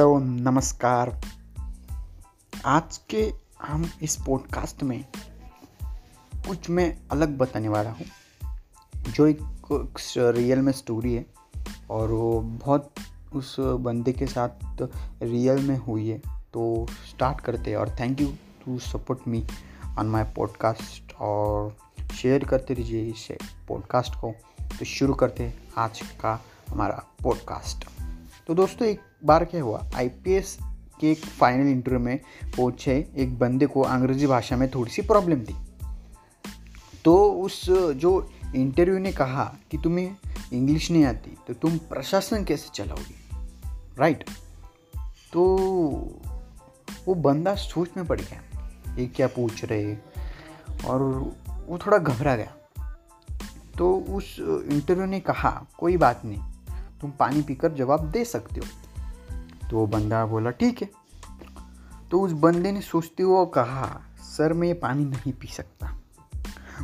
Hello, नमस्कार। आज के हम इस पॉडकास्ट में कुछ मैं अलग बताने वाला हूँ, जो एक रियल में स्टोरी है और वो बहुत उस बंदे के साथ रियल में हुई है। तो स्टार्ट करते हैं और thank you to support me on my podcast और शेयर करते रहिए इस पॉडकास्ट को। तो शुरू करते हैं आज का हमारा पॉडकास्ट तो दोस्तों, एक बार क्या हुआ? आईपीएस के एक फाइनल इंटरव्यू में पहुँचे एक बंदे को अंग्रेज़ी भाषा में थोड़ी सी प्रॉब्लम थी। तो उस, जो इंटरव्यू ने कहा कि तुम्हें इंग्लिश नहीं आती तो तुम प्रशासन कैसे चलाओगे? राइट तो वो बंदा सोच में पड़ गया ये क्या पूछ रहे और वो थोड़ा घबरा गया। तो उस इंटरव्यू ने कहा, कोई बात नहीं, तुम पानी पीकर जवाब दे सकते हो। तो वो बंदा बोला, ठीक है। तो उस बंदे ने सोचते हुए कहा, सर, मैं ये पानी नहीं पी सकता।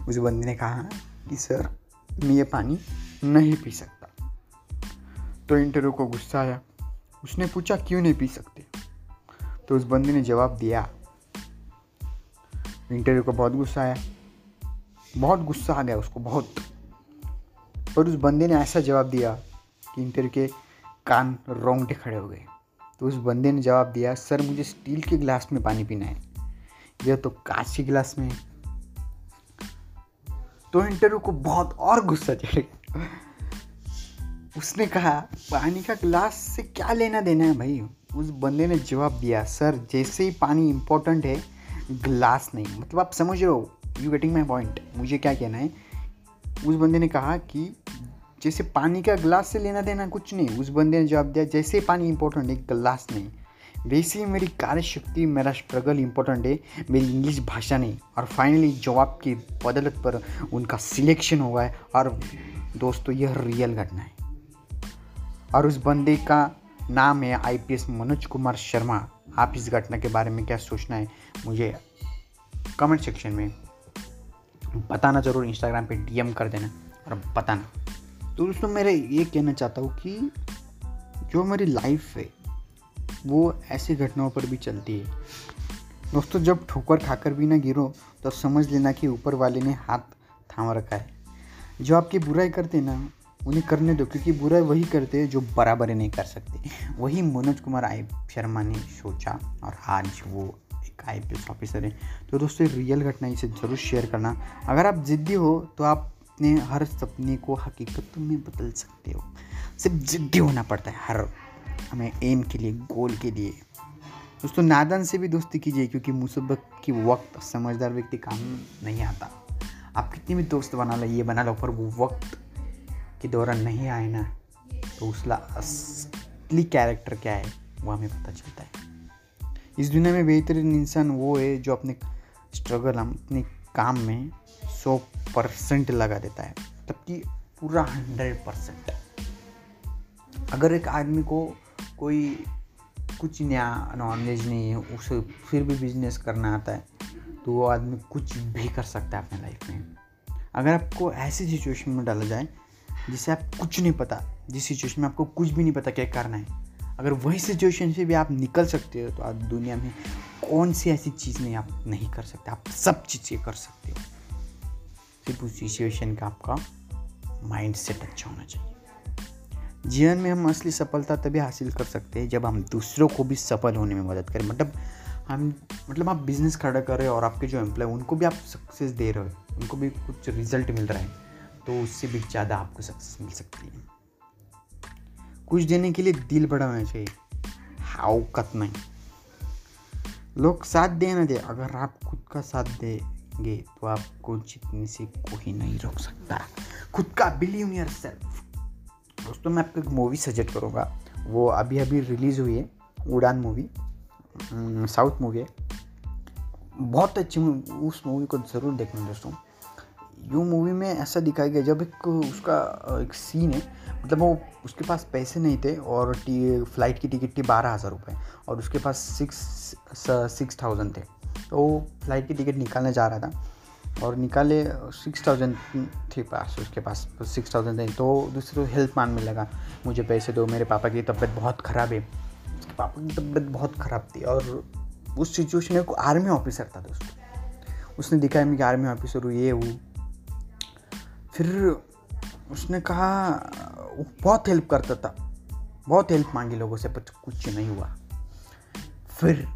उस बंदे ने कहा कि, सर, मैं ये पानी नहीं पी सकता। तो इंटरव्यू को गुस्सा आया। उसने पूछा, क्यों नहीं पी सकते? तो उस बंदे ने जवाब दिया। इंटरव्यू को बहुत गुस्सा आया। बहुत गुस्सा आ गया उसको, बहुत। पर उस बंदे ने ऐसा जवाब दिया कि इंटरव्यू के कान रोंगटे खड़े हो गए। तो उस बंदे ने जवाब दिया, सर, मुझे स्टील के गिलास में पानी पीना है। यह तो कांच के गिलास में है। तो इंटरव्यू को बहुत और गुस्सा चढ़ उसने कहा, पानी का गिलास से क्या लेना देना है भाई? उस बंदे ने जवाब दिया, सर, जैसे ही पानी इम्पोर्टेंट है, गिलास नहीं। मतलब आप समझ रहे हो यू गेटिंग माई पॉइंट मुझे क्या कहना है? उस बंदे ने कहा कि जैसे पानी का गिलास से लेना देना कुछ नहीं, उस बंदे ने जवाब दिया, जैसे पानी इंपॉर्टेंट है, गिलास नहीं। वैसे ही मेरी कार्यशक्ति, मेरा स्ट्रगल इंपॉर्टेंट है, मेरी इंग्लिश भाषा नहीं। और फाइनली जवाब की बदलत पर उनका सिलेक्शन हुआ है, और दोस्तों, यह रियल घटना है। और उस बंदे का नाम है आईपीएस मनोज कुमार शर्मा। आप इस घटना के बारे में क्या सोचना है, मुझे कमेंट सेक्शन में बताना ज़रूर इंस्टाग्राम पे डीएम कर देना और बताना। तो दोस्तों मेरे ये कहना चाहता हूँ कि जो हमारी लाइफ है, वो ऐसी घटनाओं पर भी चलती है। दोस्तों, जब ठोकर खाकर भी ना गिरो तो समझ लेना कि ऊपर वाले ने हाथ थाम रखा है। जो आपकी बुराई करते ना, उन्हें करने दो, क्योंकि बुराई वही करते हैं जो बराबर नहीं कर सकते। वही मनोज कुमार, आई शर्मा ने सोचा, और आज वो एक आईपीएस ऑफिसर है। तो दोस्तों रियल घटना इसे ज़रूर शेयर करना। अगर आप ज़िद्दी हो तो आप अपने हर सपने को हकीकत में बदल सकते हो, सिर्फ़ ज़िद्दी होना पड़ता है हर। हमें एम के लिए गोल के लिए। दोस्तों, नादन से भी दोस्ती कीजिए, क्योंकि मुसीबत की वक्त समझदार व्यक्ति काम नहीं आता। आप कितने भी दोस्त बना लो, ये बना लो, पर वो वक्त के दौरान नहीं आए ना तो उसका असली कैरेक्टर क्या है, वो हमें पता चलता है। इस दुनिया में बेहतरीन इंसान वो है जो अपने स्ट्रगल हम अपने काम में सौ परसेंट लगा देता है तब पूरा हंड्रेड परसेंट। अगर एक आदमी को कोई कुछ नया नॉलेज नहीं है, उसे फिर भी बिज़नेस करना आता है तो वो आदमी कुछ भी कर सकता है अपने लाइफ में। अगर आपको ऐसी सिचुएशन में डाला जाए, जिसे आप कुछ नहीं पता, जिस सिचुएशन में आपको कुछ भी नहीं पता क्या करना है अगर वही सिचुएशन से भी आप निकल सकते हो तो आप दुनिया में कौन सी ऐसी चीज़ नहीं आप नहीं कर सकते? आप सब चीज़ें कर सकते हो। सिर्फ़ उस सिचुएशन का आपका माइंड सेट अच्छा होना चाहिए। जीवन में हम असली सफलता तभी हासिल कर सकते हैं जब हम दूसरों को भी सफल होने में मदद करें। मतलब हम मतलब आप बिज़नेस खड़ा कर रहे हो और आपके जो एम्प्लॉय उनको भी आप सक्सेस दे रहे हो, उनको भी कुछ रिज़ल्ट मिल रहा है तो उससे भी ज़्यादा आपको सक्सेस मिल सकती है। कुछ देने के लिए दिल बड़ा होना चाहिए हाउकत नहीं। लोग साथ दे ना दे, अगर आप खुद का साथ देंगे तो आपको जीतने से कोई नहीं रोक सकता। खुद का बिलीव योर सेल्फ दोस्तों, मैं आपको एक मूवी सजेस्ट करूँगा। वो अभी अभी रिलीज़ हुई है, उड़ान मूवी साउथ मूवी है। बहुत अच्छी उस मूवी को ज़रूर देखना दोस्तों। यू मूवी में ऐसा दिखाया गया, जब एक उसका एक सीन है मतलब वो उसके पास पैसे नहीं थे और टी फ़्लाइट की टिकट थी बारह हज़ार रुपये और उसके पास सिक्स सिक्स थाउज़ेंड थे। तो वो फ़्लाइट की टिकट निकालने जा रहा था और निकाले सिक्स थाउज़ेंड थे पास, उसके पास सिक्स थाउज़ेंड थे। तो दूसरे हेल्प मांगने लगा, मुझे पैसे दो, मेरे पापा की तबीयत बहुत ख़राब है। उसके पापा की तबीयत बहुत ख़राब थी और उस सिचुएशन में आर्मी ऑफिसर था दोस्तों। उसने दिखाया मैं कि आर्मी ऑफिसर हूँ ये हूँ फिर उसने कहा वो बहुत हेल्प करता था। बहुत हेल्प मांगी लोगों से, पर कुछ नहीं हुआ। फिर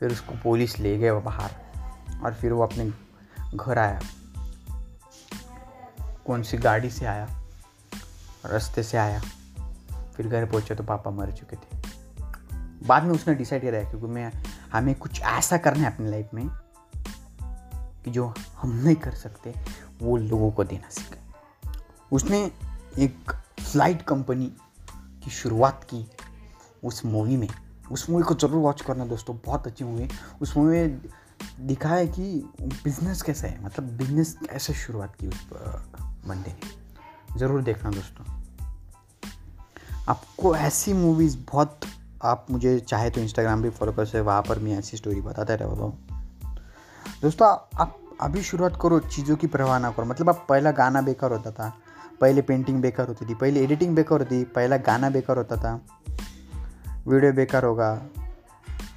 फिर उसको पुलिस ले गए बाहर और फिर वो अपने घर आया। कौन सी गाड़ी से आया? रास्ते से आया। फिर घर पहुँचे तो पापा मर चुके थे। बाद में उसने डिसाइड किया क्योंकि मैं, हमें कुछ ऐसा करना है अपनी लाइफ में कि जो हम नहीं कर सकते वो लोगों को देना सीखा। उसने एक फ़्लाइट कंपनी की शुरुआत की उस मूवी में। उस मूवी को ज़रूर वॉच करना दोस्तों, बहुत अच्छी मूवी उस मूवी में दिखा है कि बिज़नेस कैसा है मतलब बिज़नेस कैसे शुरुआत की उस बंदे ने। ज़रूर देखना दोस्तों। आपको ऐसी मूवीज़ बहुत, आप मुझे चाहे तो इंस्टाग्राम भी फॉलो कर सकते वहाँ पर मैं ऐसी स्टोरी बताता रहो दोस्तों, आप अभी शुरुआत करो चीज़ों की परवाह ना करो। मतलब आप पहला गाना बेकार होता था, पहले पेंटिंग बेकार होती थी, पहले एडिटिंग बेकार होती, पहला गाना बेकार होता था। वीडियो बेकार होगा,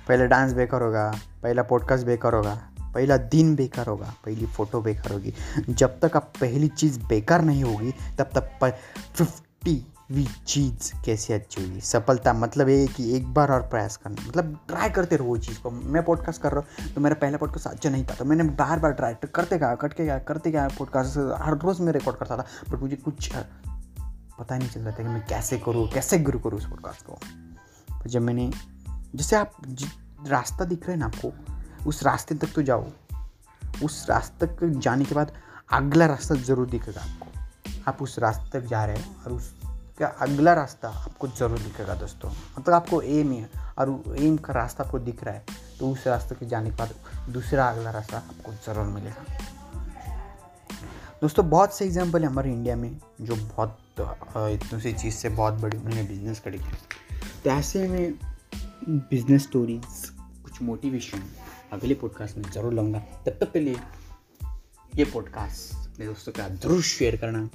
पहले डांस बेकार होगा, पहला पॉडकास्ट बेकार होगा, पहला दिन बेकार होगा, पहली फ़ोटो बेकार होगी। जब तक आप पहली चीज़ बेकार नहीं होगी, तब तक फिफ्टी वी चीज़ कैसे अच्छी होगी? सफलता मतलब ये कि एक बार और प्रयास करना। मतलब ट्राई करते रहो चीज़ को। मैं पॉडकास्ट कर रहा हूँ तो मेरा पहला पॉडकास्ट अच्छा नहीं था तो मैंने बार बार ट्राई करते गया कट के गया, करते गया पॉडकास्ट हर रोज़ मैं रिकॉर्ड करता था बट मुझे कुछ पता नहीं चल रहा था कि मैं कैसे करूँ, कैसे गुरु करूँ उस पॉडकास्ट को। तो जब मैंने, जैसे आप रास्ता दिख रहे हैं ना आपको, उस रास्ते तक तो जाओ। उस रास्ते तक जाने के बाद अगला रास्ता ज़रूर दिखेगा आपको। आप उस रास्ते तक जा रहे हैं और उस का अगला रास्ता आपको ज़रूर दिखेगा दोस्तों। मतलब आपको एम है और एम का रास्ता आपको दिख रहा है तो उस रास्ते के जाने के बाद दूसरा अगला रास्ता आपको ज़रूर मिलेगा। दोस्तों, बहुत से एग्ज़ाम्पल है हमारे इंडिया में, जो बहुत इतनी सी चीज़ से बहुत बड़ी उन्होंने बिज़नेस करी तो ऐसे में बिज़नेस स्टोरीज कुछ मोटिवेशन अगले पॉडकास्ट में ज़रूर लूँगा तब तक के लिए ये पॉडकास्ट अपने दोस्तों के साथ ज़रूर शेयर करना।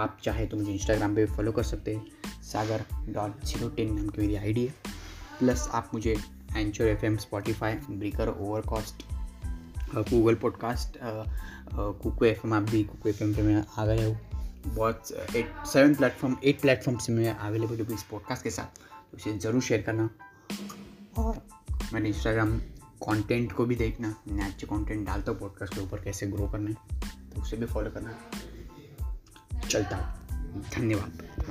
आप चाहे तो मुझे इंस्टाग्राम पे फॉलो कर सकते हैं। सागर डॉट ज़ीरो टेन नाम की मेरी आईडी है। प्लस आप मुझे Anchor F M Spotify Breaker Overcast Google podcast Kuku F M आप भी कुकू एफ़ एम पे मैं आ गया हूँ। बहुत eight seven platform eight platform से मैं अवेलेबल हूँ इस पॉडकास्ट के साथ। तो उसे ज़रूर शेयर करना। और मैंने इंस्टाग्राम कंटेंट को भी देखना। मैं अच्छे कंटेंट डालता हूँ पॉडकास्ट के ऊपर, कैसे ग्रो करना है तो उसे भी फॉलो करना। चलता हूँ धन्यवाद